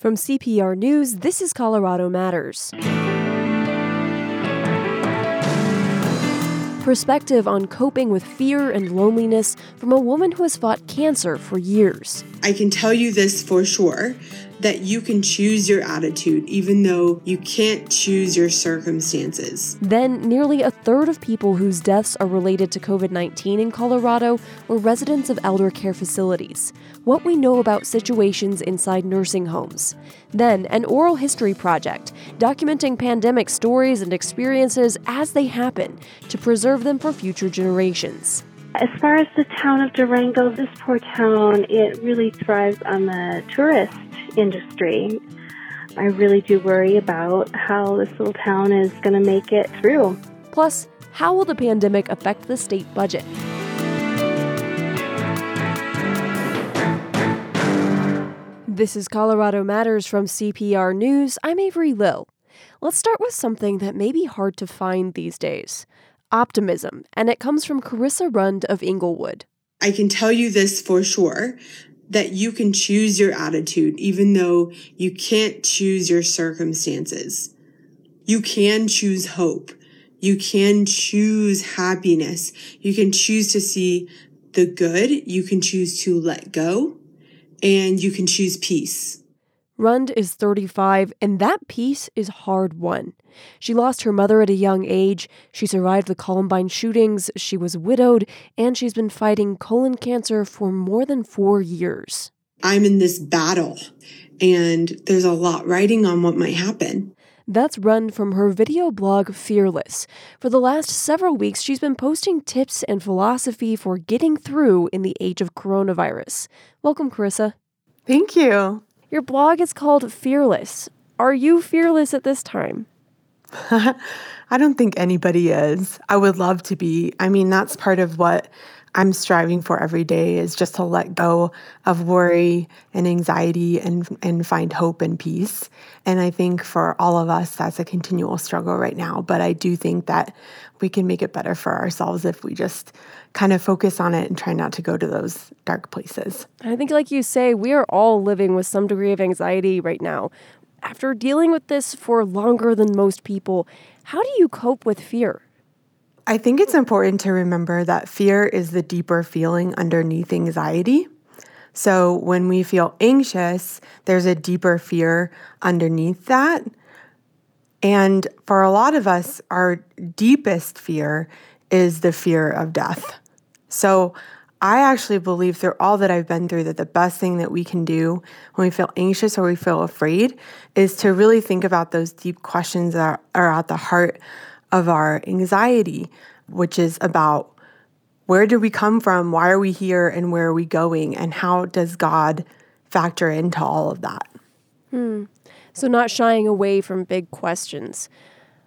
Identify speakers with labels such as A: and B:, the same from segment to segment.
A: From CPR News, this is Colorado Matters. Perspective on coping with fear and loneliness from a woman who has fought cancer for years.
B: I can tell you this for sure that you can choose your attitude even though you can't choose your circumstances.
A: Then, nearly a third of people whose deaths are related to COVID 19 in Colorado were residents of elder care facilities. What we know about situations inside nursing homes. Then, an oral history project documenting pandemic stories and experiences as they happen to preserve them for future generations.
C: As far as the town of Durango, this poor town, it really thrives on the tourist industry. I really do worry about how this little town is going to make it through.
A: Plus, how will the pandemic affect the state budget? This is Colorado Matters from CPR News. I'm Avery Lill. Let's start with something that may be hard to find these days optimism, and it comes from Carissa Rund of Englewood.
B: I can tell you this for sure that you can choose your attitude even though you can't choose your circumstances. You can choose hope. You can choose happiness. You can choose to see the good. You can choose to let go and you can choose peace.
A: Rund is 35, and that peace is hard won. She lost her mother at a young age, she survived the Columbine shootings, she was widowed, and she's been fighting colon cancer for more than four years.
B: I'm in this battle, and there's a lot writing on what might happen.
A: That's Rund from her video blog Fearless. For the last several weeks, she's been posting tips and philosophy for getting through in the age of coronavirus. Welcome, Carissa.
D: Thank you.
A: Your blog is called Fearless. Are you fearless at this time?
D: I don't think anybody is. I would love to be. I mean, that's part of what I'm striving for every day is just to let go of worry and anxiety and and find hope and peace. And I think for all of us that's a continual struggle right now, but I do think that we can make it better for ourselves if we just kind of focus on it and try not to go to those dark places.
A: I think like you say, we are all living with some degree of anxiety right now. After dealing with this for longer than most people, how do you cope with fear?
D: I think it's important to remember that fear is the deeper feeling underneath anxiety. So when we feel anxious, there's a deeper fear underneath that. And for a lot of us, our deepest fear is the fear of death. So I actually believe through all that I've been through that the best thing that we can do when we feel anxious or we feel afraid is to really think about those deep questions that are at the heart of our anxiety, which is about where did we come from? Why are we here? And where are we going? And how does God factor into all of that?
A: Hmm. So, not shying away from big questions.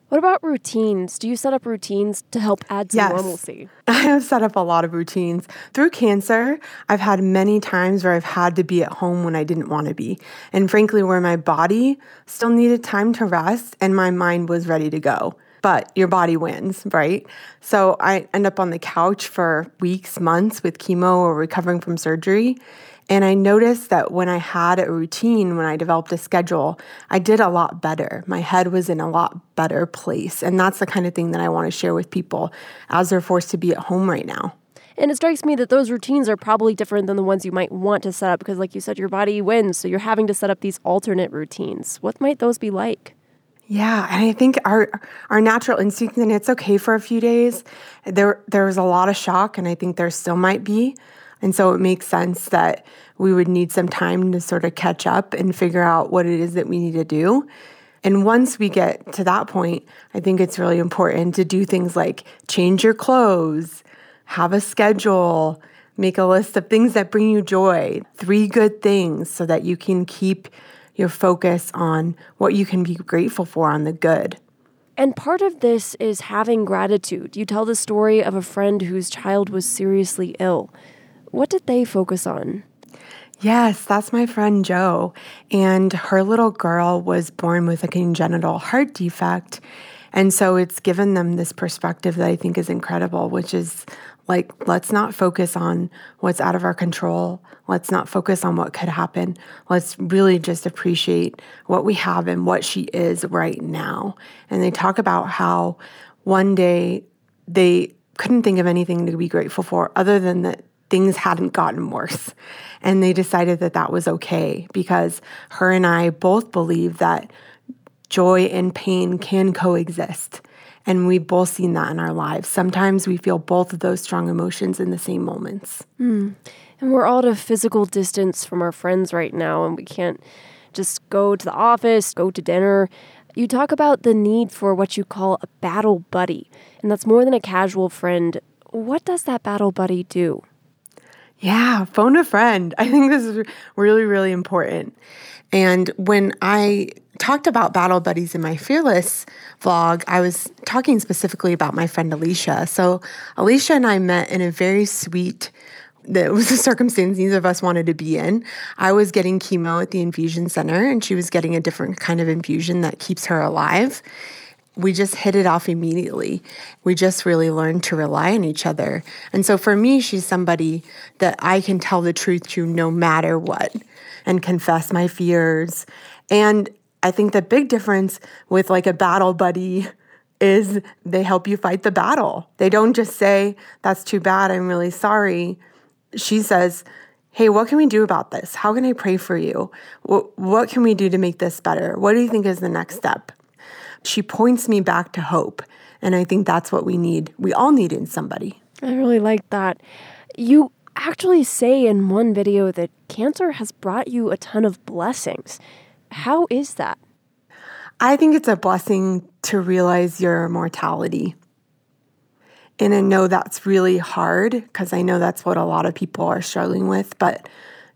A: What about routines? Do you set up routines to help add some
D: yes.
A: normalcy?
D: I have set up a lot of routines. Through cancer, I've had many times where I've had to be at home when I didn't want to be. And frankly, where my body still needed time to rest and my mind was ready to go but your body wins, right? So I end up on the couch for weeks, months with chemo or recovering from surgery. And I noticed that when I had a routine, when I developed a schedule, I did a lot better. My head was in a lot better place. And that's the kind of thing that I want to share with people as they're forced to be at home right now.
A: And it strikes me that those routines are probably different than the ones you might want to set up because, like you said, your body wins. So you're having to set up these alternate routines. What might those be like?
D: Yeah, and I think our our natural instinct, and it's okay for a few days. There there was a lot of shock, and I think there still might be, and so it makes sense that we would need some time to sort of catch up and figure out what it is that we need to do. And once we get to that point, I think it's really important to do things like change your clothes, have a schedule, make a list of things that bring you joy, three good things so that you can keep your focus on what you can be grateful for on the good.
A: And part of this is having gratitude. You tell the story of a friend whose child was seriously ill. What did they focus on?
D: Yes, that's my friend Joe. And her little girl was born with a congenital heart defect. And so it's given them this perspective that I think is incredible, which is Like, let's not focus on what's out of our control. Let's not focus on what could happen. Let's really just appreciate what we have and what she is right now. And they talk about how one day they couldn't think of anything to be grateful for other than that things hadn't gotten worse. And they decided that that was okay because her and I both believe that joy and pain can coexist. And we've both seen that in our lives. Sometimes we feel both of those strong emotions in the same moments.
A: Mm. And we're all at a physical distance from our friends right now, and we can't just go to the office, go to dinner. You talk about the need for what you call a battle buddy, and that's more than a casual friend. What does that battle buddy do?
D: Yeah, phone a friend. I think this is really, really important. And when I talked about battle buddies in my Fearless vlog, I was talking specifically about my friend Alicia. So, Alicia and I met in a very sweet that was a circumstance neither of us wanted to be in. I was getting chemo at the infusion center, and she was getting a different kind of infusion that keeps her alive. We just hit it off immediately. We just really learned to rely on each other. And so for me, she's somebody that I can tell the truth to no matter what and confess my fears. And I think the big difference with like a battle buddy is they help you fight the battle. They don't just say, That's too bad, I'm really sorry she says, Hey, what can we do about this? How can I pray for you? What, what can we do to make this better? What do you think is the next step? She points me back to hope. And I think that's what we need. We all need in somebody.
A: I really like that. You actually say in one video that cancer has brought you a ton of blessings. How is that?
D: I think it's a blessing to realize your mortality. And I know that's really hard because I know that's what a lot of people are struggling with, but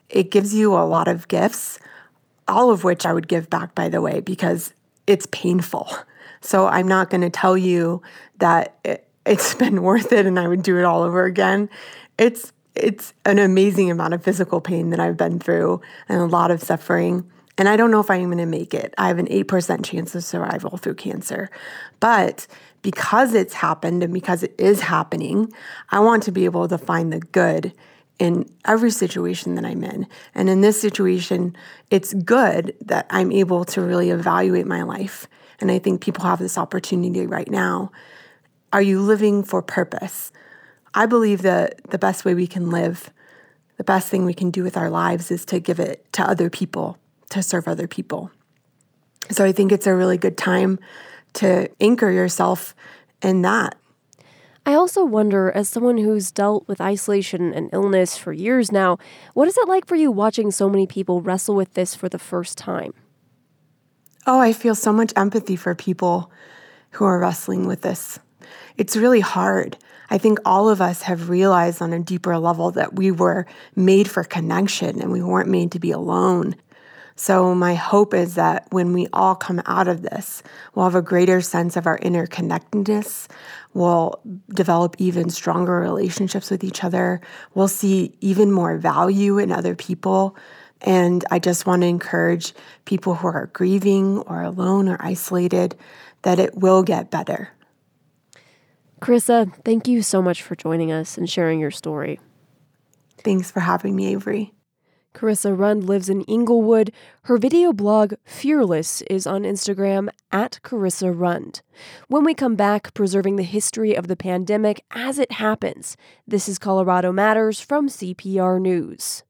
D: it gives you a lot of gifts, all of which I would give back, by the way, because it's painful. So I'm not going to tell you that it, it's been worth it and I would do it all over again. It's it's an amazing amount of physical pain that I've been through and a lot of suffering. And I don't know if I'm going to make it. I have an 8% chance of survival through cancer. But because it's happened and because it is happening, I want to be able to find the good in every situation that I'm in. And in this situation, it's good that I'm able to really evaluate my life. And I think people have this opportunity right now. Are you living for purpose? I believe that the best way we can live, the best thing we can do with our lives is to give it to other people, to serve other people. So I think it's a really good time to anchor yourself in that.
A: I also wonder, as someone who's dealt with isolation and illness for years now, what is it like for you watching so many people wrestle with this for the first time?
D: Oh, I feel so much empathy for people who are wrestling with this. It's really hard. I think all of us have realized on a deeper level that we were made for connection and we weren't made to be alone. So, my hope is that when we all come out of this, we'll have a greater sense of our interconnectedness. We'll develop even stronger relationships with each other. We'll see even more value in other people. And I just want to encourage people who are grieving or alone or isolated that it will get better.
A: Carissa, thank you so much for joining us and sharing your story.
D: Thanks for having me, Avery.
A: Carissa Rund lives in Englewood. Her video blog, Fearless, is on Instagram at Carissa Rund. When we come back, preserving the history of the pandemic as it happens. This is Colorado Matters from CPR News.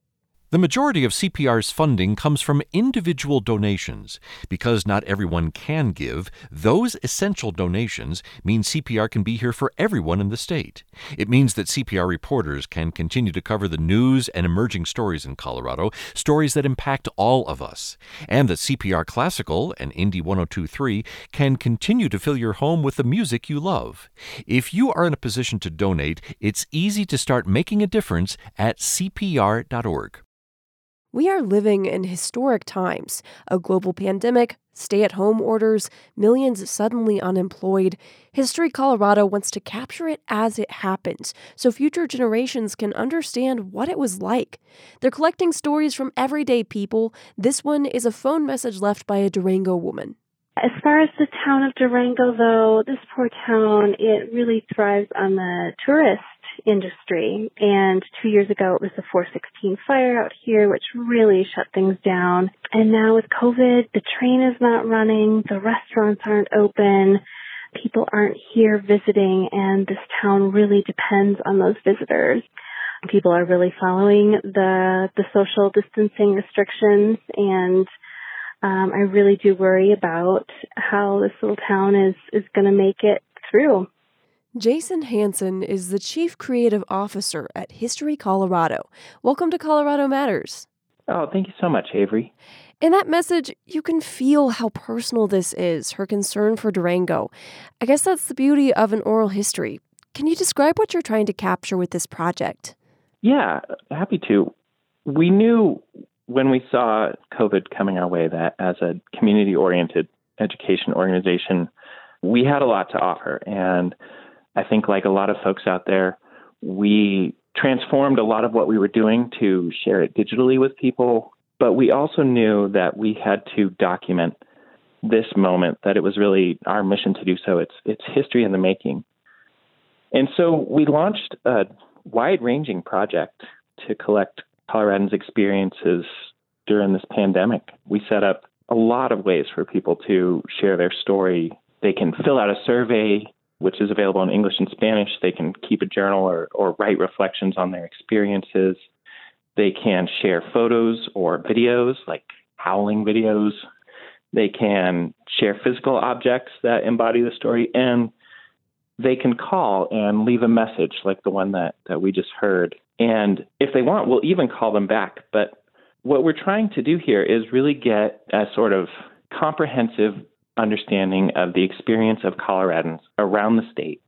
E: The majority of CPR's funding comes from individual donations. Because not everyone can give, those essential donations mean CPR can be here for everyone in the state. It means that CPR reporters can continue to cover the news and emerging stories in Colorado, stories that impact all of us. And that CPR Classical and Indie 1023 can continue to fill your home with the music you love. If you are in a position to donate, it's easy to start making a difference at CPR.org.
A: We are living in historic times a global pandemic, stay at home orders, millions suddenly unemployed. History Colorado wants to capture it as it happens so future generations can understand what it was like. They're collecting stories from everyday people. This one is a phone message left by a Durango woman.
C: As far as the town of Durango, though, this poor town, it really thrives on the tourist industry. And two years ago, it was the 416 fire out here, which really shut things down. And now with COVID, the train is not running, the restaurants aren't open, people aren't here visiting, and this town really depends on those visitors. People are really following the the social distancing restrictions, and um, I really do worry about how this little town is is going to make it through.
A: Jason Hanson is the Chief Creative Officer at History Colorado. Welcome to Colorado Matters.
F: Oh, thank you so much, Avery.
A: In that message, you can feel how personal this is, her concern for Durango. I guess that's the beauty of an oral history. Can you describe what you're trying to capture with this project?
F: Yeah, happy to. We knew when we saw COVID coming our way that as a community oriented education organization, we had a lot to offer. And I think, like a lot of folks out there, we transformed a lot of what we were doing to share it digitally with people. But we also knew that we had to document this moment, that it was really our mission to do so. It's, it's history in the making. And so we launched a wide ranging project to collect Coloradans' experiences during this pandemic. We set up a lot of ways for people to share their story. They can fill out a survey, which is available in English and Spanish. They can keep a journal or, or write reflections on their experiences. They can share photos or videos, like howling videos. They can share physical objects that embody the story. And they can call and leave a message like the one that, that we just heard. And if they want, we'll even call them back. But what we're trying to do here is really get a sort of comprehensive understanding of the experience of Coloradans around the state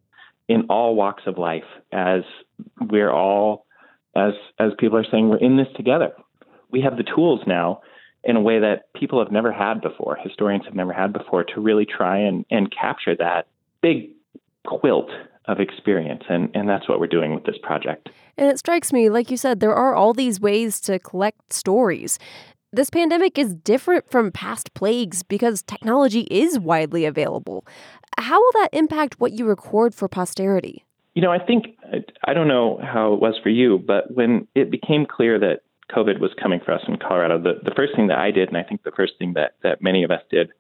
F: in all walks of life as we're all as as people are saying we're in this together. We have the tools now in a way that people have never had before, historians have never had before to really try and, and capture that big quilt of experience. And, and that's what we're doing with this project.
A: And it strikes me, like you said, there are all these ways to collect stories. This pandemic is different from past plagues because technology is widely available. How will that impact what you record for posterity?
F: You know, I think, I don't know how it was for you, but when it became clear that COVID was coming for us in Colorado, the, the first thing that I did, and I think the first thing that, that many of us did,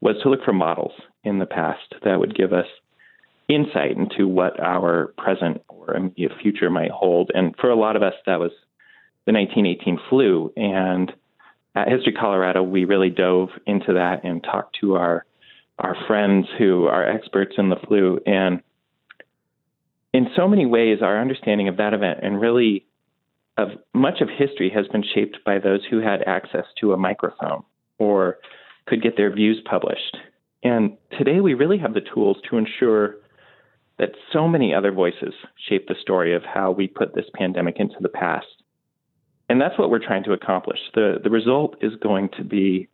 F: was to look for models in the past that would give us insight into what our present or immediate future might hold. And for a lot of us, that was the 1918 flu. And at History Colorado, we really dove into that and talked to our our friends who are experts in the flu. And in so many ways, our understanding of that event and really of much of history has been shaped by those who had access to a microphone or could get their views published. And today we really have the tools to ensure that so many other voices shape the story of how we put this pandemic into the past. And that's what we're trying to accomplish. The, the result is going to be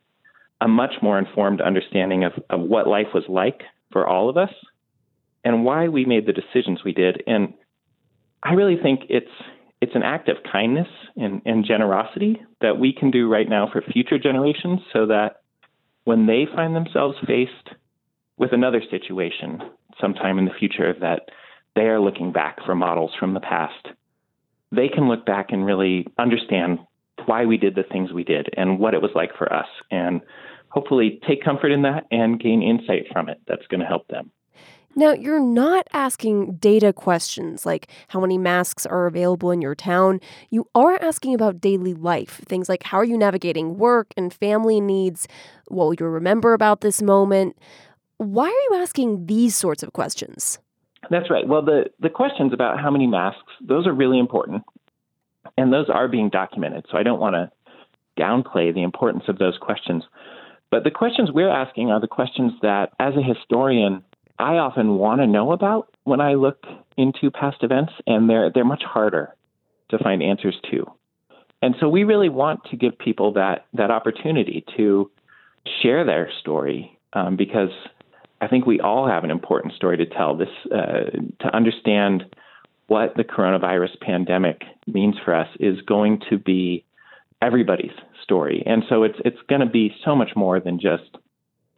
F: a much more informed understanding of, of what life was like for all of us and why we made the decisions we did. And I really think it's it's an act of kindness and, and generosity that we can do right now for future generations so that when they find themselves faced with another situation, sometime in the future that they are looking back for models from the past, they can look back and really understand why we did the things we did and what it was like for us, and hopefully take comfort in that and gain insight from it that's going to help them.
A: Now, you're not asking data questions like how many masks are available in your town. You are asking about daily life, things like how are you navigating work and family needs, what will you remember about this moment. Why are you asking these sorts of questions?
F: That's right. Well, the, the questions about how many masks, those are really important. And those are being documented. So I don't want to downplay the importance of those questions. But the questions we're asking are the questions that, as a historian, I often want to know about when I look into past events, and they're they're much harder to find answers to. And so we really want to give people that that opportunity to share their story um, because I think we all have an important story to tell. This uh, to understand what the coronavirus pandemic means for us is going to be everybody's story, and so it's it's going to be so much more than just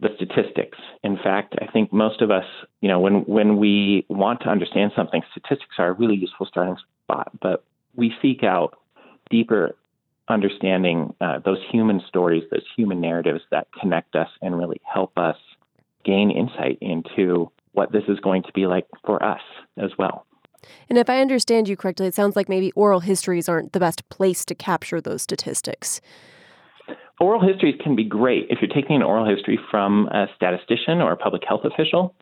F: the statistics. In fact, I think most of us, you know, when when we want to understand something, statistics are a really useful starting spot. But we seek out deeper understanding uh, those human stories, those human narratives that connect us and really help us gain insight into what this is going to be like for us as well.
A: And if I understand you correctly, it sounds like maybe oral histories aren't the best place to capture those statistics.
F: Oral histories can be great if you're taking an oral history from a statistician or a public health official.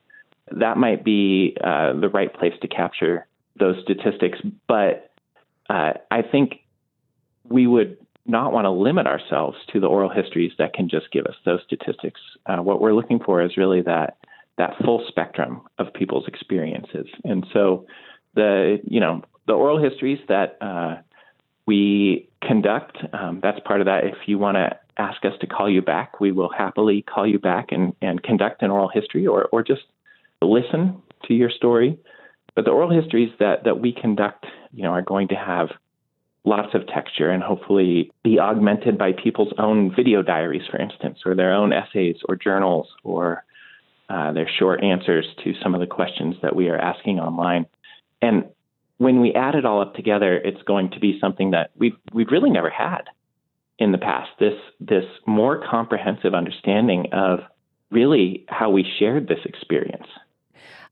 F: That might be uh, the right place to capture those statistics. But uh, I think we would not want to limit ourselves to the oral histories that can just give us those statistics. Uh, what we're looking for is really that that full spectrum of people's experiences. And so the you know the oral histories that uh, we conduct, um, that's part of that. If you want to ask us to call you back, we will happily call you back and, and conduct an oral history or, or just listen to your story. But the oral histories that, that we conduct, you know, are going to have lots of texture and hopefully be augmented by people's own video diaries, for instance, or their own essays or journals or uh, their short answers to some of the questions that we are asking online. And when we add it all up together, it's going to be something that we've we've really never had in the past. This this more comprehensive understanding of really how we shared this experience.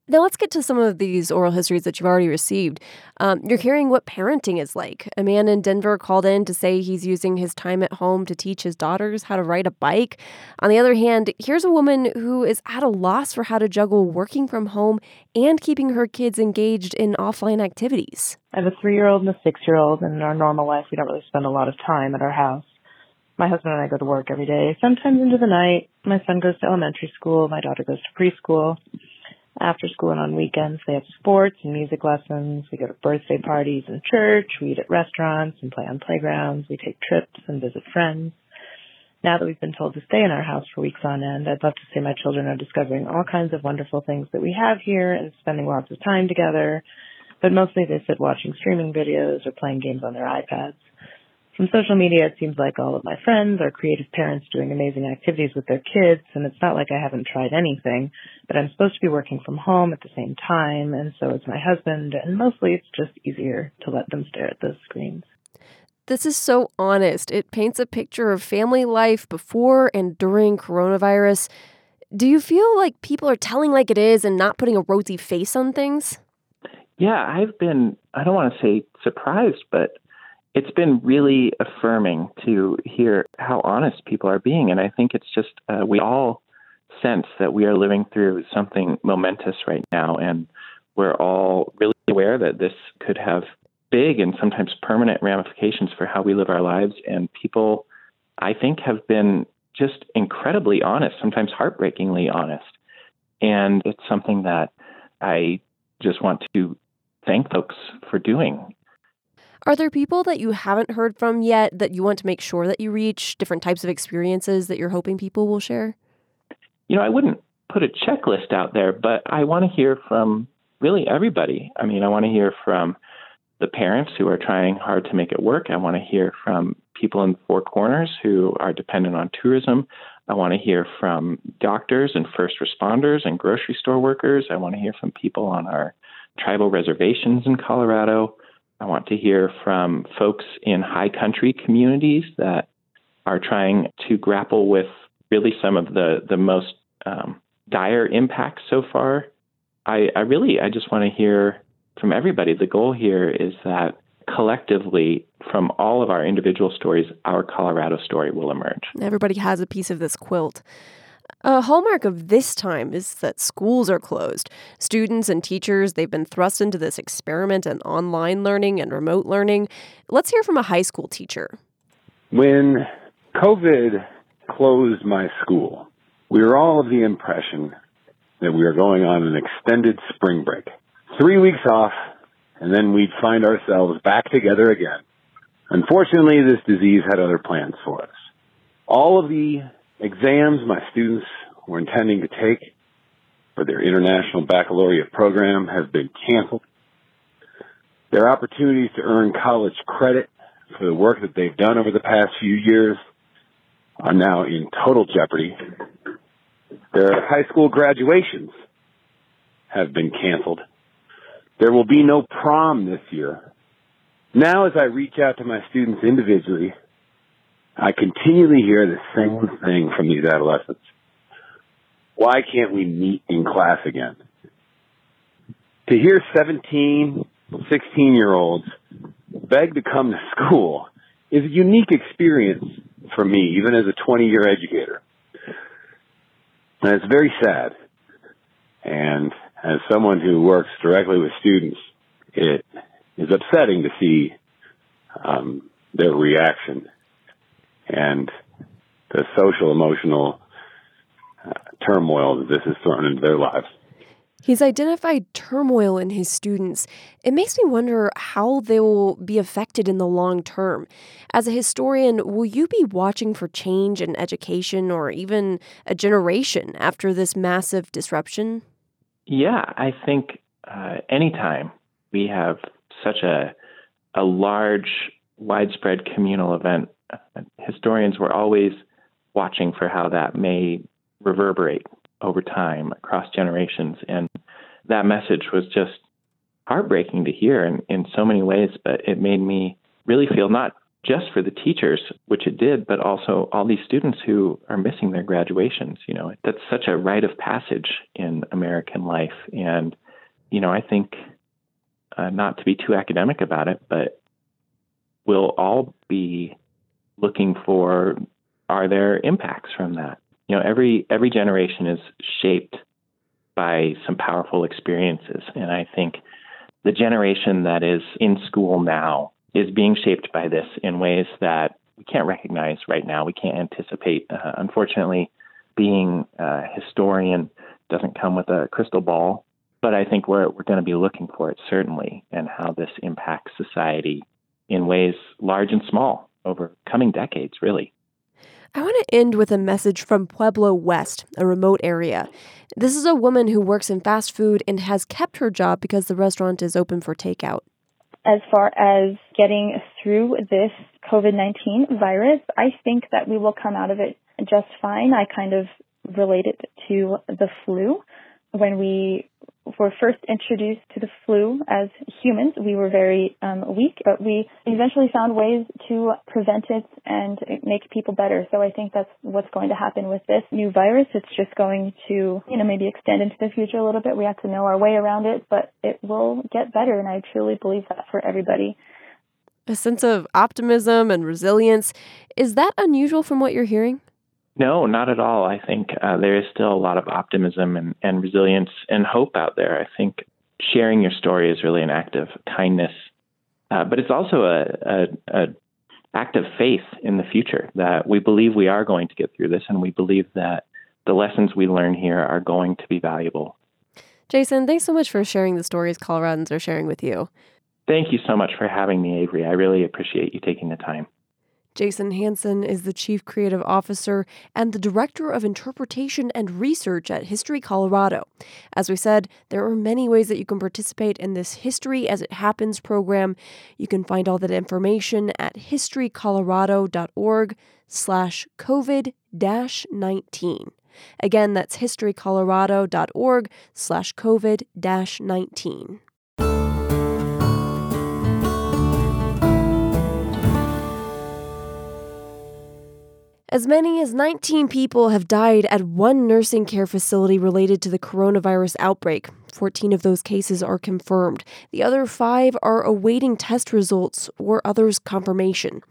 A: Now let's get to some of these oral histories that you've already received. Um, you're hearing what parenting is like. A man in Denver called in to say he's using his time at home to teach his daughters how to ride a bike. On the other hand, here's a woman who is at a loss for how to juggle working from home and keeping her kids engaged in offline activities.
G: I have a three year old and a six year old. And in our normal life, we don't really spend a lot of time at our house. My husband and I go to work every day, sometimes into the night. My son goes to elementary school. My daughter goes to preschool after school and on weekends. They have sports and music lessons. We go to birthday parties and church. We eat at restaurants and play on playgrounds. We take trips and visit friends. Now that we've been told to stay in our house for weeks on end, I'd love to say my children are discovering all kinds of wonderful things that we have here and spending lots of time together. But mostly they sit watching streaming videos or playing games on their iPads. From social media, it seems like all of my friends are creative parents doing amazing activities with their kids, and it's not like I haven't tried anything, but I'm supposed to be working from home at the same time, and so is my husband, and mostly it's just easier to let them stare at those screens.
A: This is so honest. It paints a picture of family life before and during coronavirus. Do you feel like people are telling like it is and not putting a rosy face on things?
F: Yeah, I've been, I don't want to say surprised, but it's been really affirming to hear how honest people are being. And I think it's just, uh, we all sense that we are living through something momentous right now. And we're all really aware that this could have big and sometimes permanent ramifications for how we live our lives. And people, I think, have been just incredibly honest, sometimes heartbreakingly honest. And it's something that I just want to thank folks for doing
A: are there people that you haven't heard from yet that you want to make sure that you reach, different types of experiences that you're hoping people will share?
F: You know, I wouldn't put a checklist out there, but I want to hear from really everybody. I mean, I want to hear from the parents who are trying hard to make it work. I want to hear from people in the Four Corners who are dependent on tourism. I want to hear from doctors and first responders and grocery store workers. I want to hear from people on our tribal reservations in Colorado. I want to hear from folks in high country communities that are trying to grapple with really some of the the most um, dire impacts so far. I, I really I just want to hear from everybody. The goal here is that collectively, from all of our individual stories, our Colorado story will emerge.
A: Everybody has a piece of this quilt. A hallmark of this time is that schools are closed. Students and teachers, they've been thrust into this experiment in online learning and remote learning. Let's hear from a high school teacher.
H: When COVID closed my school, we were all of the impression that we were going on an extended spring break. Three weeks off, and then we'd find ourselves back together again. Unfortunately, this disease had other plans for us. All of the exams my students were intending to take for their international baccalaureate program have been canceled. Their opportunities to earn college credit for the work that they've done over the past few years are now in total jeopardy. Their high school graduations have been canceled. There will be no prom this year. Now, as I reach out to my students individually, I continually hear the same thing from these adolescents. Why can't we meet in class again? To hear 17, 16 year olds beg to come to school is a unique experience for me, even as a 20 year educator. And it's very sad. And as someone who works directly with students, it is upsetting to see um, their reaction and the social emotional uh, turmoil that this has thrown into their lives.
A: He's identified turmoil in his students. It makes me wonder how they will be affected in the long term. As a historian, will you be watching for change in education or even a generation after this massive disruption?
F: Yeah, I think uh, anytime we have such a a large, widespread communal event, historians were always watching for how that may reverberate over time across generations. And that message was just heartbreaking to hear in, in so many ways, but it made me really feel not just for the teachers, which it did, but also all these students who are missing their graduations. You know, that's such a rite of passage in American life. And, you know, I think uh, not to be too academic about it, but we'll all be looking for are there impacts from that? you know every every generation is shaped by some powerful experiences. And i think the generation that is in school now is being shaped by this in ways that we can't recognize right now. We can't anticipate. Uh, unfortunately being a historian doesn't come with a crystal ball but i think we're we're going to be looking for it certainly and how this impacts society in ways large and small over coming decades really
A: I want to end with a message from Pueblo West, a remote area. This is a woman who works in fast food and has kept her job because the restaurant is open for takeout.
I: As far as getting through this COVID 19 virus, I think that we will come out of it just fine. I kind of relate it to the flu. When we were first introduced to the flu as humans, we were very um, weak, but we eventually found ways to prevent it and make people better. So I think that's what's going to happen with this new virus. It's just going to, you know, maybe extend into the future a little bit. We have to know our way around it, but it will get better. And I truly believe that for everybody.
A: A sense of optimism and resilience. Is that unusual from what you're hearing?
F: No, not at all. I think uh, there is still a lot of optimism and, and resilience and hope out there. I think sharing your story is really an act of kindness, uh, but it's also a, a, a act of faith in the future that we believe we are going to get through this, and we believe that the lessons we learn here are going to be valuable.
A: Jason, thanks so much for sharing the stories Coloradans are sharing with you.
F: Thank you so much for having me, Avery. I really appreciate you taking the time.
A: Jason Hanson is the Chief Creative Officer and the Director of Interpretation and Research at History Colorado. As we said, there are many ways that you can participate in this History as It Happens program. You can find all that information at historycolorado.org slash COVID-19. Again, that's historycolorado.org slash COVID-19. As many as 19 people have died at one nursing care facility related to the coronavirus outbreak. 14 of those cases are confirmed. The other five are awaiting test results or others' confirmation.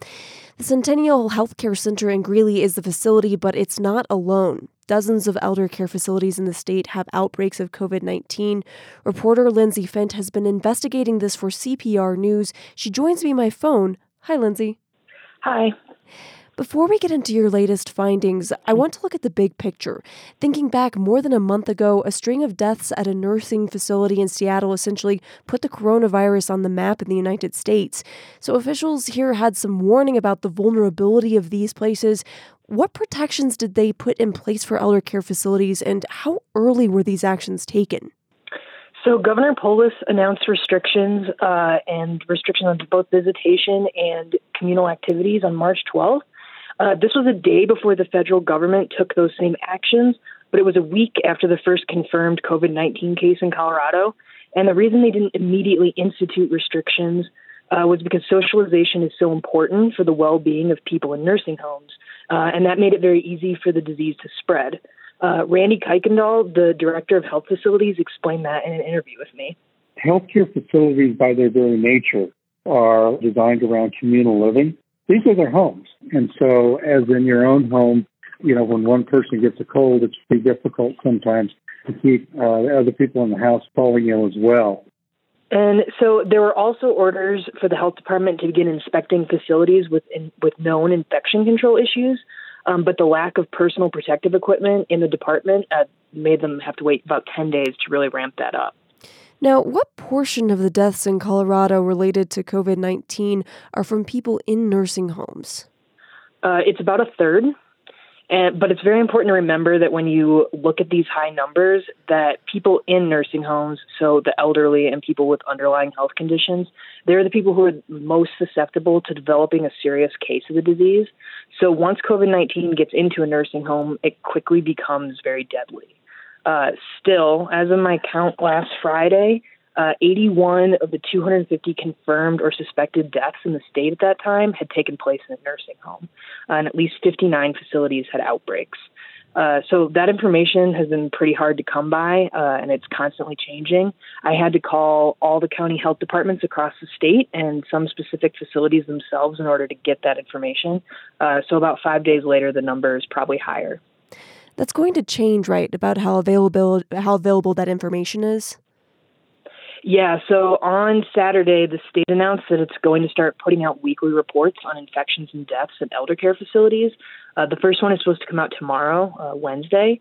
A: The Centennial Healthcare Center in Greeley is the facility, but it's not alone. Dozens of elder care facilities in the state have outbreaks of COVID 19. Reporter Lindsay Fendt has been investigating this for CPR News. She joins me by phone. Hi, Lindsay.
J: Hi.
A: Before we get into your latest findings, I want to look at the big picture. Thinking back more than a month ago, a string of deaths at a nursing facility in Seattle essentially put the coronavirus on the map in the United States. So officials here had some warning about the vulnerability of these places. What protections did they put in place for elder care facilities, and how early were these actions taken?
J: So Governor Polis announced restrictions uh, and restrictions on both visitation and communal activities on March 12th. Uh, this was a day before the federal government took those same actions, but it was a week after the first confirmed COVID 19 case in Colorado. And the reason they didn't immediately institute restrictions uh, was because socialization is so important for the well being of people in nursing homes. Uh, and that made it very easy for the disease to spread. Uh, Randy Kuykendall, the director of health facilities, explained that in an interview with me.
K: Healthcare facilities, by their very nature, are designed around communal living. These are their homes. And so, as in your own home, you know, when one person gets a cold, it's pretty difficult sometimes to keep uh, other people in the house falling ill as well.
J: And so there were also orders for the health department to begin inspecting facilities with in, with known infection control issues. Um, but the lack of personal protective equipment in the department uh, made them have to wait about 10 days to really ramp that up.
A: Now, what portion of the deaths in Colorado related to COVID 19 are from people in nursing homes?
J: Uh, it's about a third. And, but it's very important to remember that when you look at these high numbers, that people in nursing homes, so the elderly and people with underlying health conditions, they're the people who are most susceptible to developing a serious case of the disease. So once COVID 19 gets into a nursing home, it quickly becomes very deadly. Uh, still, as of my count last Friday, uh, 81 of the 250 confirmed or suspected deaths in the state at that time had taken place in a nursing home, uh, and at least 59 facilities had outbreaks. Uh, so that information has been pretty hard to come by, uh, and it's constantly changing. I had to call all the county health departments across the state and some specific facilities themselves in order to get that information. Uh, so about five days later, the number is probably higher.
A: That's going to change, right? About how available how available that information is.
J: Yeah, so on Saturday, the state announced that it's going to start putting out weekly reports on infections and deaths at elder care facilities. Uh, the first one is supposed to come out tomorrow, uh, Wednesday,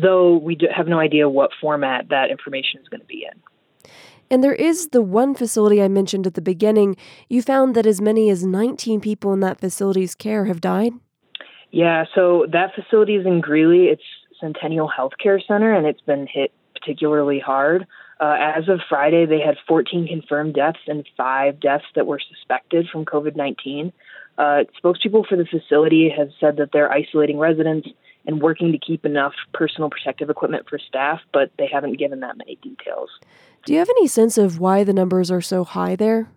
J: though we have no idea what format that information is going to be in.
A: And there is the one facility I mentioned at the beginning. You found that as many as 19 people in that facility's care have died?
J: Yeah, so that facility is in Greeley. It's Centennial Healthcare Center, and it's been hit particularly hard. Uh, as of Friday, they had 14 confirmed deaths and five deaths that were suspected from COVID 19. Uh, spokespeople for the facility have said that they're isolating residents and working to keep enough personal protective equipment for staff, but they haven't given that many details.
A: Do you have any sense of why the numbers are so high there?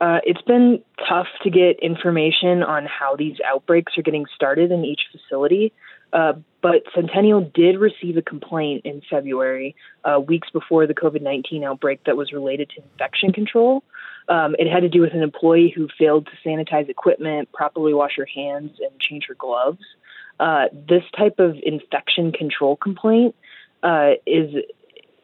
J: Uh, it's been tough to get information on how these outbreaks are getting started in each facility. Uh, but Centennial did receive a complaint in February, uh, weeks before the COVID 19 outbreak, that was related to infection control. Um, it had to do with an employee who failed to sanitize equipment, properly wash her hands, and change her gloves. Uh, this type of infection control complaint uh, is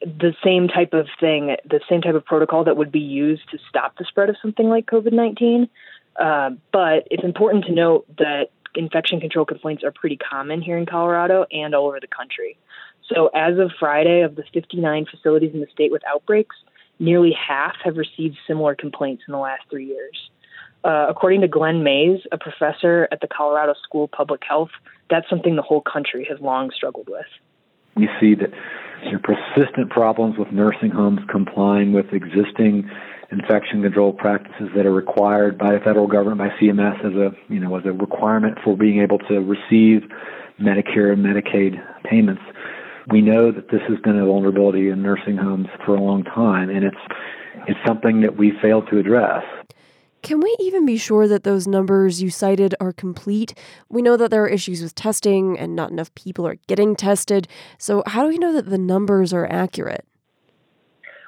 J: the same type of thing, the same type of protocol that would be used to stop the spread of something like COVID 19. Uh, but it's important to note that infection control complaints are pretty common here in Colorado and all over the country. So, as of Friday, of the 59 facilities in the state with outbreaks, nearly half have received similar complaints in the last three years. Uh, according to Glenn Mays, a professor at the Colorado School of Public Health, that's something the whole country has long struggled with.
L: We see that there are persistent problems with nursing homes complying with existing infection control practices that are required by the federal government, by CMS as a you know as a requirement for being able to receive Medicare and Medicaid payments. We know that this has been a vulnerability in nursing homes for a long time, and it's it's something that we failed to address.
A: Can we even be sure that those numbers you cited are complete? We know that there are issues with testing and not enough people are getting tested. So, how do we know that the numbers are accurate?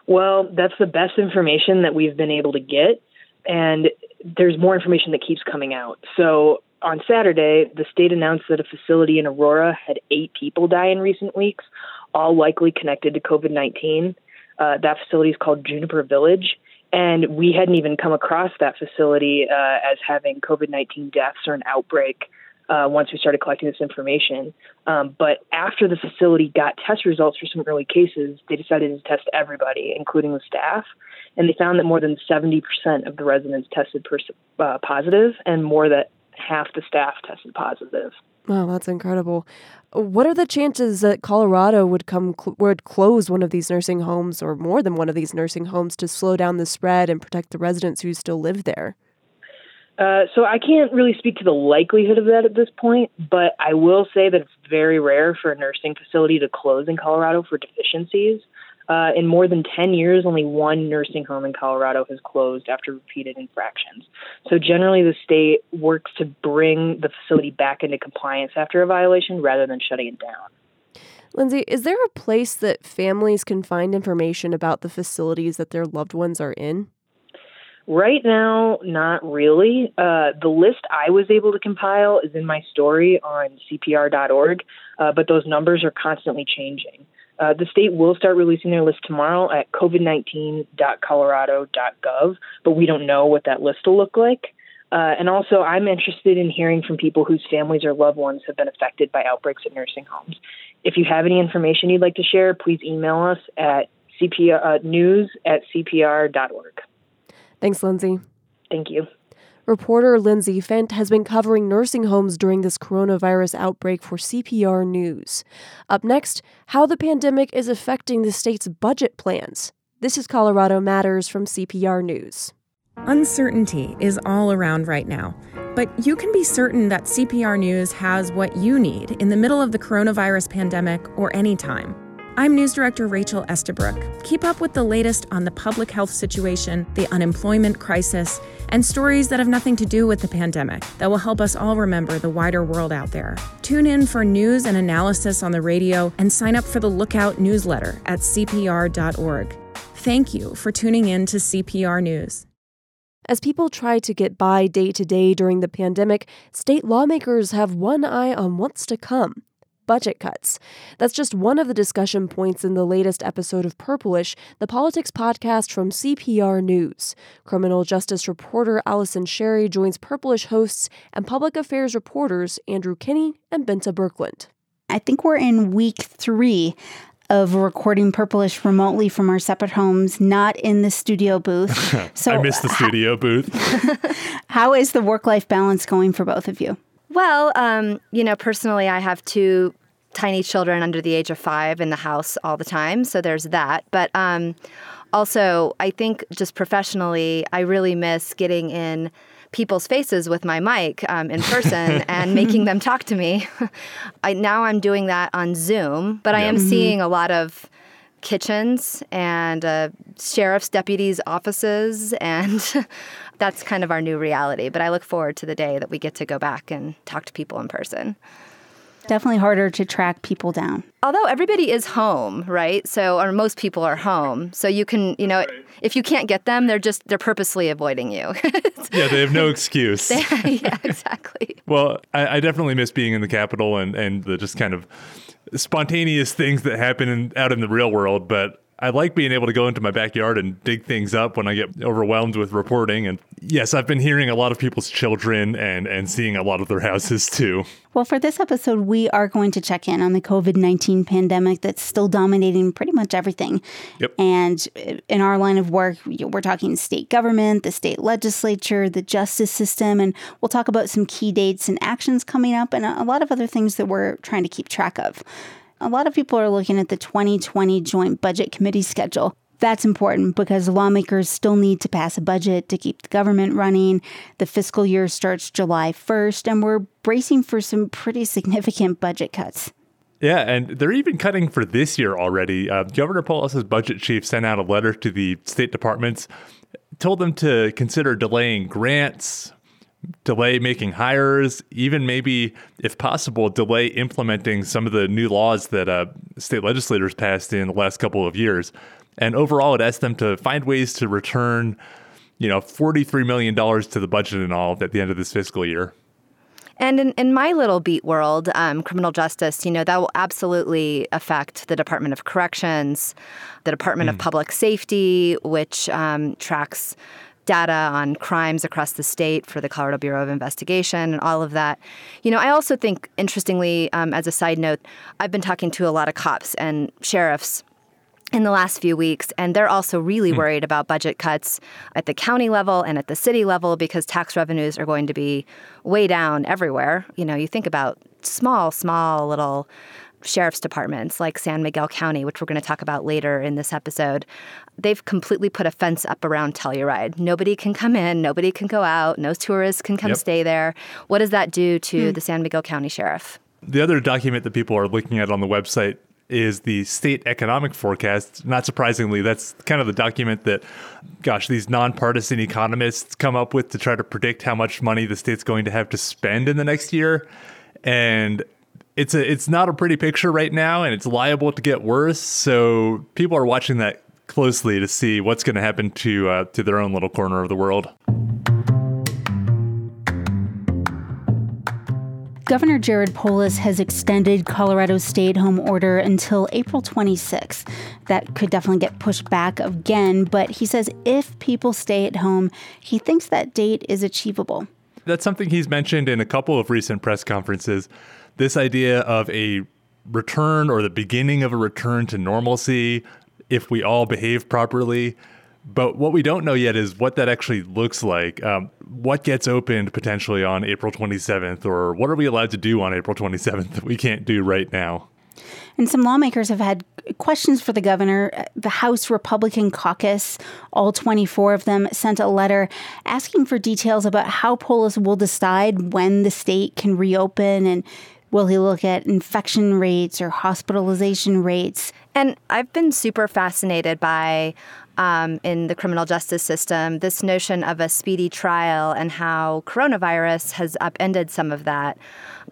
J: Well, that's the best information that we've been able to get. And there's more information that keeps coming out. So on Saturday, the state announced that a facility in Aurora had eight people die in recent weeks, all likely connected to COVID 19. Uh, that facility is called Juniper Village. And we hadn't even come across that facility uh, as having COVID 19 deaths or an outbreak uh, once we started collecting this information. Um, but after the facility got test results for some early cases, they decided to test everybody, including the staff. And they found that more than 70% of the residents tested pers- uh, positive, and more than half the staff tested positive.
A: Wow, that's incredible. What are the chances that Colorado would come cl- would close one of these nursing homes or more than one of these nursing homes to slow down the spread and protect the residents who still live there?
J: Uh, so I can't really speak to the likelihood of that at this point, but I will say that it's very rare for a nursing facility to close in Colorado for deficiencies. Uh, in more than 10 years, only one nursing home in Colorado has closed after repeated infractions. So generally, the state works to bring the facility back into compliance after a violation rather than shutting it down.
A: Lindsay, is there a place that families can find information about the facilities that their loved ones are in?
J: Right now, not really. Uh, the list I was able to compile is in my story on CPR.org, uh, but those numbers are constantly changing. Uh, the state will start releasing their list tomorrow at covid19.colorado.gov, but we don't know what that list will look like. Uh, and also, I'm interested in hearing from people whose families or loved ones have been affected by outbreaks at nursing homes. If you have any information you'd like to share, please email us at CPR, uh, news at cpr.org.
A: Thanks, Lindsay.
J: Thank you.
A: Reporter Lindsay Fendt has been covering nursing homes during this coronavirus outbreak for CPR News. Up next, how the pandemic is affecting the state's budget plans. This is Colorado Matters from CPR News.
M: Uncertainty is all around right now, but you can be certain that CPR News has what you need in the middle of the coronavirus pandemic or anytime. I'm News Director Rachel Estabrook. Keep up with the latest on the public health situation, the unemployment crisis, and stories that have nothing to do with the pandemic that will help us all remember the wider world out there. Tune in for news and analysis on the radio and sign up for the Lookout newsletter at CPR.org. Thank you for tuning in to CPR News.
A: As people try to get by day to day during the pandemic, state lawmakers have one eye on what's to come budget cuts. That's just one of the discussion points in the latest episode of Purplish, the politics podcast from CPR News. Criminal justice reporter Allison Sherry joins Purplish hosts and public affairs reporters Andrew Kenney and Bente Birkeland.
N: I think we're in week three of recording Purplish remotely from our separate homes, not in the studio booth.
O: So I missed the studio booth.
N: how is the work life balance going for both of you?
P: Well, um, you know, personally, I have two tiny children under the age of five in the house all the time, so there's that. But um, also, I think just professionally, I really miss getting in people's faces with my mic um, in person and making them talk to me. I, now I'm doing that on Zoom, but I am mm-hmm. seeing a lot of kitchens and uh, sheriff's deputies' offices and that's kind of our new reality. But I look forward to the day that we get to go back and talk to people in person.
N: Definitely harder to track people down.
P: Although everybody is home, right? So, or most people are home. So you can, you know, if you can't get them, they're just, they're purposely avoiding you.
O: yeah, they have no excuse.
P: they, yeah, exactly.
O: well, I, I, definitely miss being in the Capitol and, and the just kind of spontaneous things that happen in, out in the real world. But I like being able to go into my backyard and dig things up when I get overwhelmed with reporting. And yes, I've been hearing a lot of people's children and, and seeing a lot of their houses too.
N: Well, for this episode, we are going to check in on the COVID 19 pandemic that's still dominating pretty much everything.
O: Yep.
N: And uh, in our line of work, we're talking state government, the state legislature, the justice system, and we'll talk about some key dates and actions coming up and a lot of other things that we're trying to keep track of. A lot of people are looking at the 2020 Joint Budget Committee schedule. That's important because lawmakers still need to pass a budget to keep the government running. The fiscal year starts July 1st, and we're bracing for some pretty significant budget cuts.
O: Yeah, and they're even cutting for this year already. Uh, Governor Polis's budget chief sent out a letter to the state departments, told them to consider delaying grants, delay making hires, even maybe, if possible, delay implementing some of the new laws that uh, state legislators passed in the last couple of years. And overall, it asked them to find ways to return, you know, $43 million to the budget and all at the end of this fiscal year.
P: And in, in my little beat world, um, criminal justice, you know, that will absolutely affect the Department of Corrections, the Department mm. of Public Safety, which um, tracks data on crimes across the state for the Colorado Bureau of Investigation and all of that. You know, I also think, interestingly, um, as a side note, I've been talking to a lot of cops and sheriffs in the last few weeks, and they're also really mm. worried about budget cuts at the county level and at the city level because tax revenues are going to be way down everywhere. You know, you think about small, small little sheriff's departments like San Miguel County, which we're going to talk about later in this episode, they've completely put a fence up around Telluride. Nobody can come in, nobody can go out, no tourists can come yep. stay there. What does that do to hmm. the San Miguel County sheriff?
O: The other document that people are looking at on the website is the state economic forecast. Not surprisingly, that's kind of the document that, gosh, these nonpartisan economists come up with to try to predict how much money the state's going to have to spend in the next year. And it's a it's not a pretty picture right now and it's liable to get worse. So people are watching that closely to see what's going to happen to uh, to their own little corner of the world.
N: Governor Jared Polis has extended Colorado's stay at home order until April 26th. That could definitely get pushed back again, but he says if people stay at home, he thinks that date is achievable.
O: That's something he's mentioned in a couple of recent press conferences this idea of a return or the beginning of a return to normalcy if we all behave properly. But what we don't know yet is what that actually looks like. Um, what gets opened potentially on April 27th, or what are we allowed to do on April 27th that we can't do right now?
N: And some lawmakers have had questions for the governor. The House Republican caucus, all 24 of them, sent a letter asking for details about how Polis will decide when the state can reopen and Will he look at infection rates or hospitalization rates?
P: And I've been super fascinated by um, in the criminal justice system this notion of a speedy trial and how coronavirus has upended some of that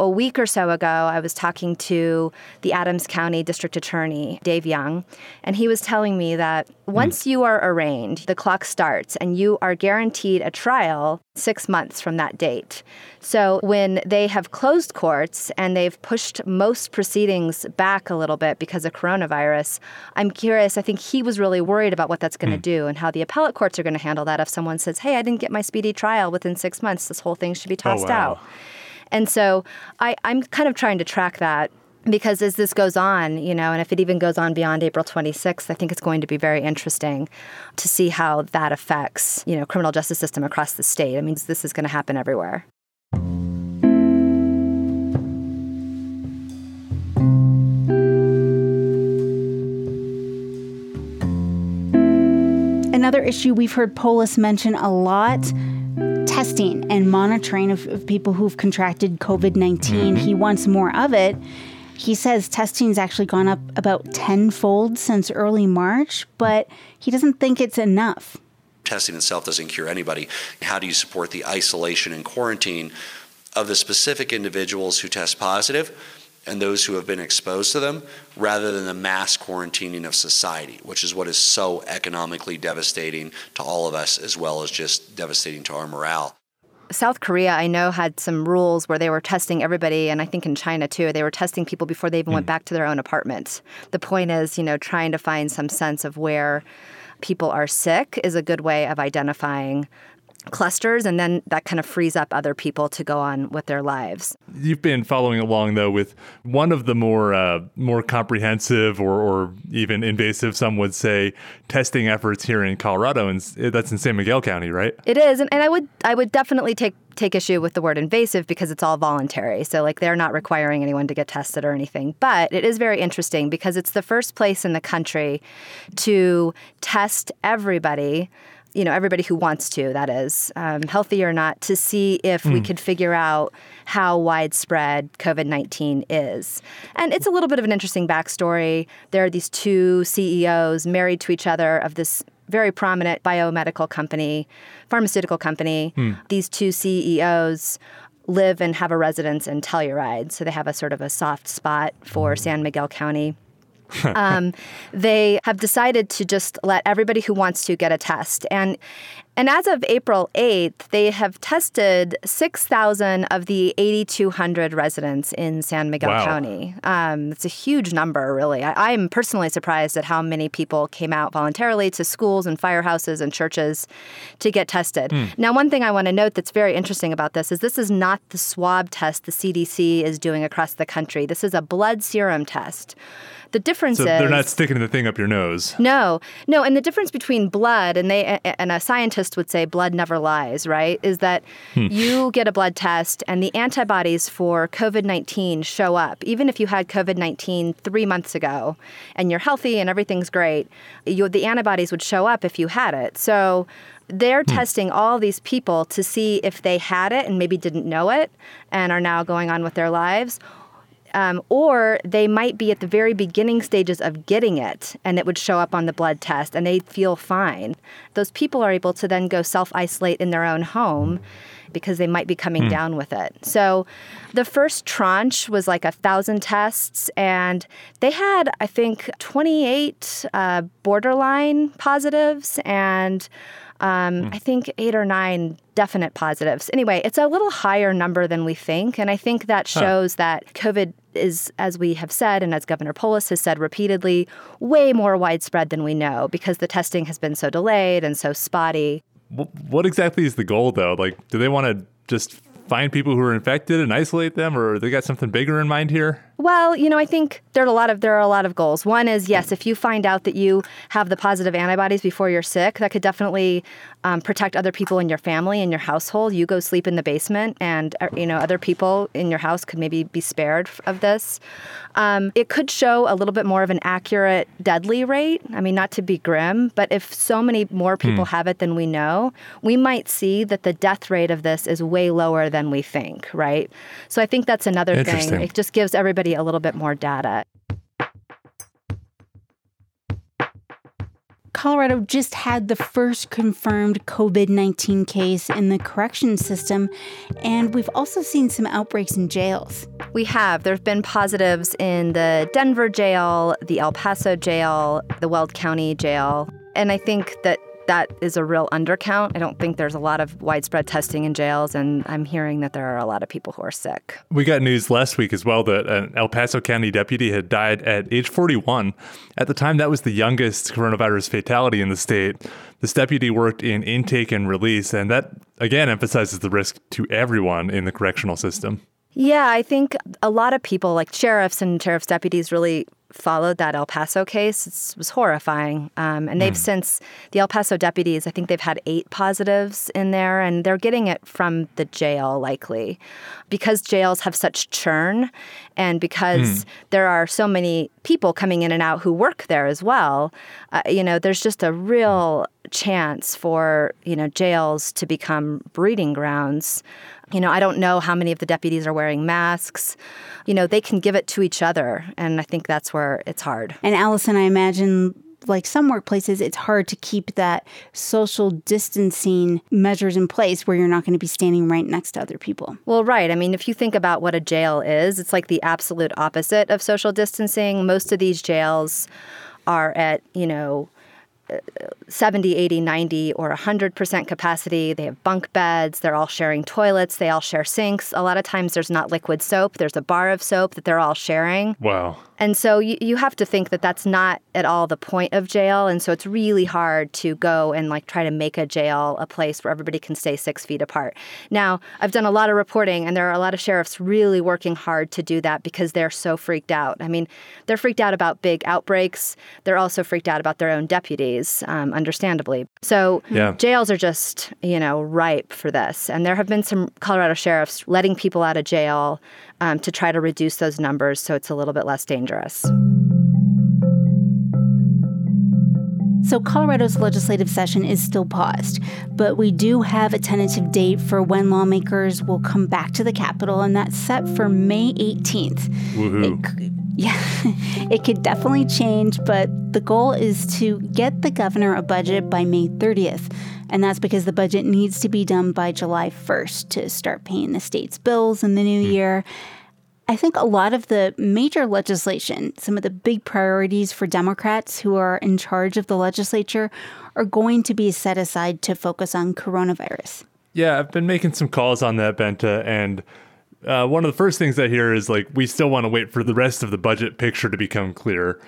P: a week or so ago, I was talking to the Adams County District Attorney, Dave Young, and he was telling me that once mm. you are arraigned, the clock starts and you are guaranteed a trial six months from that date. So when they have closed courts and they've pushed most proceedings back a little bit because of coronavirus, I'm curious. I think he was really worried about what that's going to mm. do and how the appellate courts are going to handle that if someone says, hey, I didn't get my speedy trial within six months, this whole thing should be tossed oh, wow. out. And so I, I'm kind of trying to track that because as this goes on, you know, and if it even goes on beyond April 26th, I think it's going to be very interesting to see how that affects, you know, criminal justice system across the state. I mean, this is going to happen everywhere.
N: Another issue we've heard Polis mention a lot testing and monitoring of, of people who've contracted COVID 19. Mm-hmm. He wants more of it. He says testing's actually gone up about tenfold since early March, but he doesn't think it's enough.
Q: Testing itself doesn't cure anybody. How do you support the isolation and quarantine of the specific individuals who test and those who have been exposed to them rather than the mass quarantining of society, which is what is so economically devastating to all of us as well as just devastating to our morale.
P: South Korea, I know, had some rules where they were testing everybody, and I think in China too, they were testing people before they even mm. went back to their own apartments. The point is, you know, trying to find some sense of where people are sick is a good way of identifying clusters and then that kind of frees up other people to go on with their lives.
O: You've been following along though with one of the more uh, more comprehensive or, or even invasive some would say testing efforts here in Colorado and that's in San Miguel County, right?
P: It is and, and I would I would definitely take take issue with the word invasive because it's all voluntary. So, like, they're not requiring anyone to get tested or anything. But it is very interesting because it's the first place in the country to test everybody you know everybody who wants to that is um, healthy or not to see if mm. we hmm. could figure out how widespread covid-19 is and it's a little bit of an interesting backstory there are these two ceos married to each other of this very prominent biomedical company pharmaceutical company mm. these two ceos live and have a residence in telluride so they have a sort of a soft spot for san miguel county um, they have decided to just let everybody who wants to get a test. And and as of April 8th, they have tested 6,000 of the 8,200 residents in San Miguel wow. County. Um, it's a huge number, really. I, am personally surprised at how many people came out voluntarily to schools and firehouses and churches to get tested. Mm. Now, one thing I want to note that's very interesting about this is this is not the swab test the CDC is doing across the country. This is a blood serum test. The difference
O: so
P: is
O: they're not sticking the thing up your nose.
P: No, no, and the difference between blood and they and a scientist scientists would say blood never lies, right? Is that
R: Hmm.
P: you get a blood test and the antibodies for COVID 19 show up. Even if you had COVID 19 three months ago and you're healthy and everything's great, you, the antibodies would show up if you had it. So they're testing all these people to see if they had it and maybe didn't know it and are now going on with their lives. Um, or they might be at the very beginning stages of getting it and it would show up on the blood test and they'd feel fine. Those people are able to then go self isolate in their own home because they might be coming
R: Hmm.
P: down with it. So the first tranche was like a thousand tests and they had, I think, 28 uh, borderline positives and um, I think eight or nine definite positives. Anyway, it's a little higher number than we think. And I think that
R: Huh.
P: shows that COVID is, as we have said, and as Governor Polis has said repeatedly, way more widespread than we know because the testing has been so delayed and so spotty.
O: What exactly is the goal, though? Like, do they want to just find people who are infected and isolate them, or they got something bigger in mind here?
P: Well, you know, I think there are a lot of there are a lot of goals. One is yes, if you find out that you have the positive antibodies before you're sick, that could definitely um, protect other people in your family and your household. You go sleep in the basement, and uh, you know other people in your house could maybe be spared of this. Um, it could show a little bit more of an accurate deadly rate. I mean, not to be grim, but if so many more people
R: Hmm.
P: have it than we know, we might see that the death rate of this is way lower than we think. Right. So I think that's another thing. It just gives everybody a little bit more data.
N: Colorado just had the first confirmed COVID 19 case in the correction system, and we've also seen some outbreaks in jails.
P: We have. There have been positives in the Denver jail, the El Paso jail, the Weld County jail. And I think that that is a real undercount. I don't think there's a lot of widespread testing in jails, and I'm hearing that there are a lot of people who are sick.
O: We got news last week as well that an El Paso County deputy had died at age 41. At the time, that was the youngest coronavirus fatality in the state. This deputy worked in intake and release, and that again emphasizes the risk to everyone in the correctional system.
P: Yeah, I think a lot of people, like sheriffs and sheriff's deputies, really followed that El Paso case. It was horrifying. Um, and they've since, the El Paso deputies, I think they've had eight positives in there, and they're getting it from the jail likely. Because jails have such churn, and because
R: Hmm.
P: there are so many people coming in and out who work there as well, uh, you know, there's just a real chance for, you know, jails to become breeding grounds. You know, I don't know how many of the deputies are wearing masks. You know, they can give it to each other. And I think that's where it's hard.
N: And Allison, I imagine, like some workplaces, it's hard to keep that social distancing measures in place where you're not going to be standing right next to other people.
P: Well, right. I mean, if you think about what a jail is, it's like the absolute opposite of social distancing. Most of these jails are at, you know, 70, 80, 90, or 100% capacity. They have bunk beds. They're all sharing toilets. They all share sinks. A lot of times there's not liquid soap, there's a bar of soap that they're all sharing.
O: Wow.
P: And so you, you have to think that that's not at all the point of jail. And so it's really hard to go and like try to make a jail a place where everybody can stay six feet apart. Now, I've done a lot of reporting, and there are a lot of sheriffs really working hard to do that because they're so freaked out. I mean, they're freaked out about big outbreaks. They're also freaked out about their own deputies, um, understandably. So
R: Yeah.
P: jails are just, you know, ripe for this. And there have been some Colorado sheriffs letting people out of jail um, to try to reduce those numbers so it's a little bit less dangerous.
N: So, Colorado's legislative session is still paused, but we do have a tentative date for when lawmakers will come back to the Capitol, and that's set for May 18th.
O: Woohoo.
N: Yeah, it could definitely change, but the goal is to get the governor a budget by May 30th. And that's because the budget needs to be done by July 1st to start paying the state's bills in the new hmm. year. I think a lot of the major legislation, some of the big priorities for Democrats who are in charge of the legislature, are going to be set aside to focus on coronavirus.
O: Yeah, I've been making some calls on that, Bente, and uh, one of the first things I hear is like, we still want to wait for the rest of the budget picture to become clear.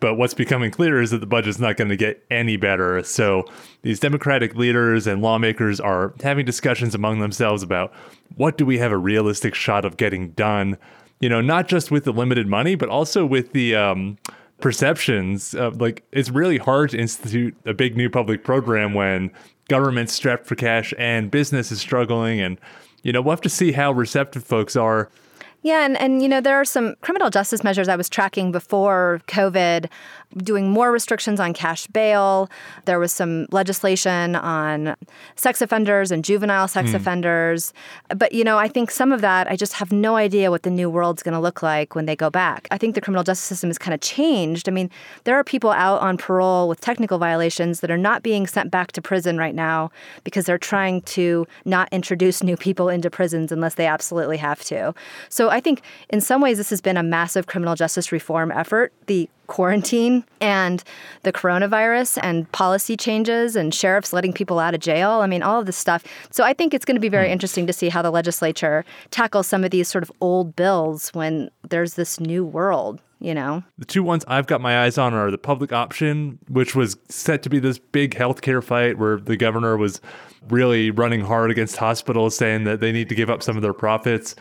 O: But what's becoming clear is that the budget's not going to get any better. So these Democratic leaders and lawmakers are having discussions among themselves about what do we have a realistic shot of getting done? You know, not just with the limited money, but also with the um, perceptions. Uh, like it's really hard to institute a big new public program when government's strapped for cash and business is struggling. And, you know, we'll have to see how receptive folks are
P: yeah, and, and you know, there are some criminal justice measures I was tracking before COVID, doing more restrictions on cash bail. There was some legislation on sex offenders and juvenile sex mm. offenders. But, you know, I think some of that, I just have no idea what the new world's going to look like when they go back. I think the criminal justice system has kind of changed. I mean, there are people out on parole with technical violations that are not being sent back to prison right now because they're trying to not introduce new people into prisons unless they absolutely have to. So I think in some ways this has been a massive criminal justice reform effort. The quarantine and the coronavirus and policy changes and sheriffs letting people out of jail. I mean, all of this stuff. So I think it's going to be very mm. interesting to see how the legislature tackles some of these sort of old bills when there's this new world. You know,
O: the two ones I've got my eyes on are the public option, which was set to be this big healthcare fight where the governor was really running hard against hospitals, saying that they need to give up some of their profits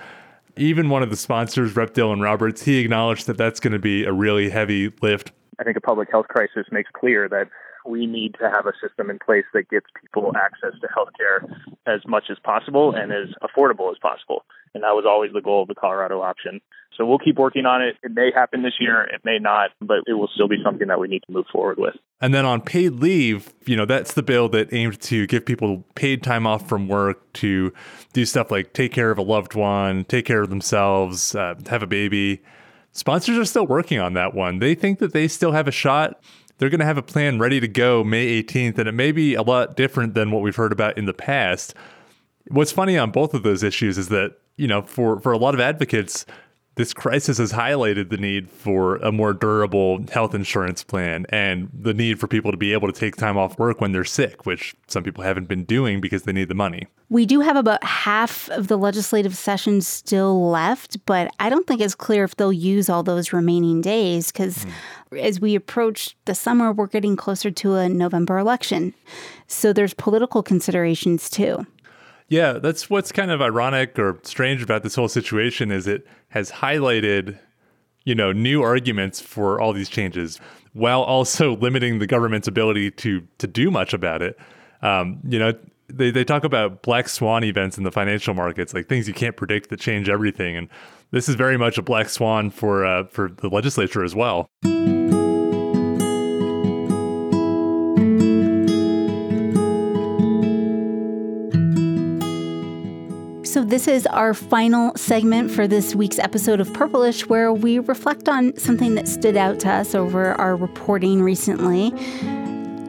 O: even one of the sponsors, Rep. Dylan Roberts, he acknowledged that that's going to be a really heavy lift.
R: I think a public health crisis makes clear that we need to have a system in place that gets people access to health care as much as possible and as affordable as possible. And that was always the goal of the Colorado option. So we'll keep working on it. It may happen this year, it may not, but it will still be something that we need to move forward with.
O: And then on paid leave, you know, that's the bill that aims to give people paid time off from work to do stuff like take care of a loved one, take care of themselves, uh, have a baby. Sponsors are still working on that one. They think that they still have a shot they're going to have a plan ready to go May 18th, and it may be a lot different than what we've heard about in the past. What's funny on both of those issues is that, you know, for, for a lot of advocates, this crisis has highlighted the need for a more durable health insurance plan and the need for people to be able to take time off work when they're sick, which some people haven't been doing because they need the money.
N: We do have about half of the legislative session still left, but I don't think it's clear if they'll use all those remaining days because mm. as we approach the summer, we're getting closer to a November election. So there's political considerations too.
O: Yeah, that's what's kind of ironic or strange about this whole situation is it has highlighted, you know, new arguments for all these changes while also limiting the government's ability to to do much about it. Um, you know, they, they talk about black swan events in the financial markets, like things you can't predict that change everything. And this is very much a black swan for uh, for the legislature as well.
N: This is our final segment for this week's episode of Purplish, where we reflect on something that stood out to us over our reporting recently.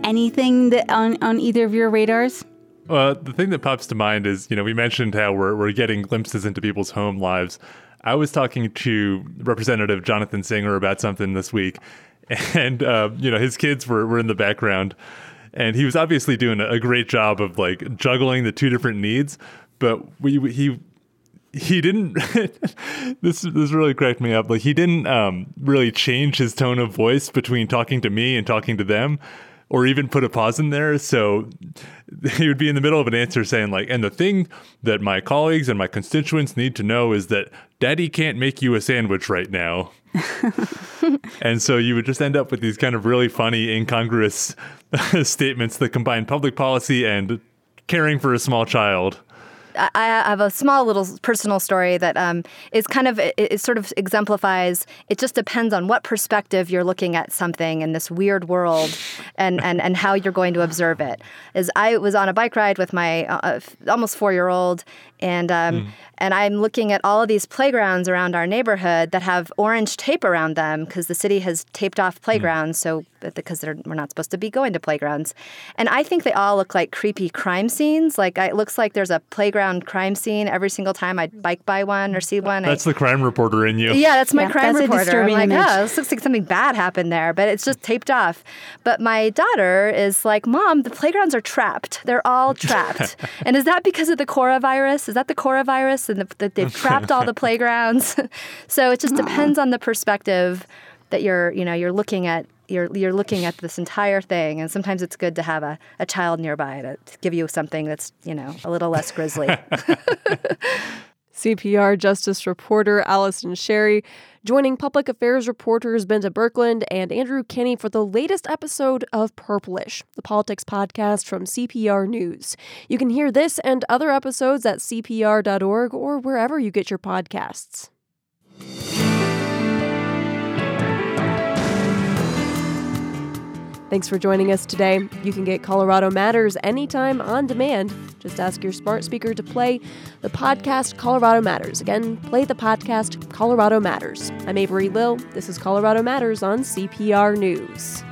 N: Anything that on, on either of your radars?
O: Well, the thing that pops to mind is, you know, we mentioned how we're, we're getting glimpses into people's home lives. I was talking to Representative Jonathan Singer about something this week, and, uh, you know, his kids were, were in the background, and he was obviously doing a great job of like juggling the two different needs but we, we he he didn't this this really cracked me up. Like he didn't um, really change his tone of voice between talking to me and talking to them or even put a pause in there. So he would be in the middle of an answer saying like and the thing that my colleagues and my constituents need to know is that daddy can't make you a sandwich right now. And so you would just end up with these kind of really funny incongruous statements that combine public policy and caring for a small child
P: I have a small little personal story that um, is kind of it, it, sort of exemplifies. It just depends on what perspective you're looking at something in this weird world, and and and how you're going to observe it. Is I was on a bike ride with my uh, almost four year old, and um, mm. and I'm looking at all of these playgrounds around our neighborhood that have orange tape around them because the city has taped off playgrounds, mm. so because we're not supposed to be going to playgrounds, and I think they all look like creepy crime scenes. Like it looks like there's a playground crime scene every single time I'd bike by one or see one.
O: That's I, the crime reporter in you.
P: Yeah, that's my
N: yeah,
P: crime
N: that's
P: reporter. I'm like,
N: image.
P: oh, this looks like something bad happened there, but it's just taped off. But my daughter is like, Mom, the playgrounds are trapped. They're all trapped, and is that because of the coronavirus? Is that the coronavirus and the, the, they've trapped all the playgrounds? so it just depends on the perspective that you're, you know, you're looking at you're you're looking at this entire thing and sometimes it's good to have a, a child nearby to, to give you something that's you know a little less grisly
A: CPR Justice reporter Allison Sherry, joining public affairs reporters Bente Birkeland and Andrew Kenney for the latest episode of Purplish, the politics podcast from CPR News. You can hear this and other episodes at CPR.org or wherever you get your podcasts. Thanks for joining us today. You can get Colorado Matters anytime on demand. Just ask your smart speaker to play the podcast Colorado Matters. Again, play the podcast Colorado Matters. I'm Avery Lill. This is Colorado Matters on CPR News.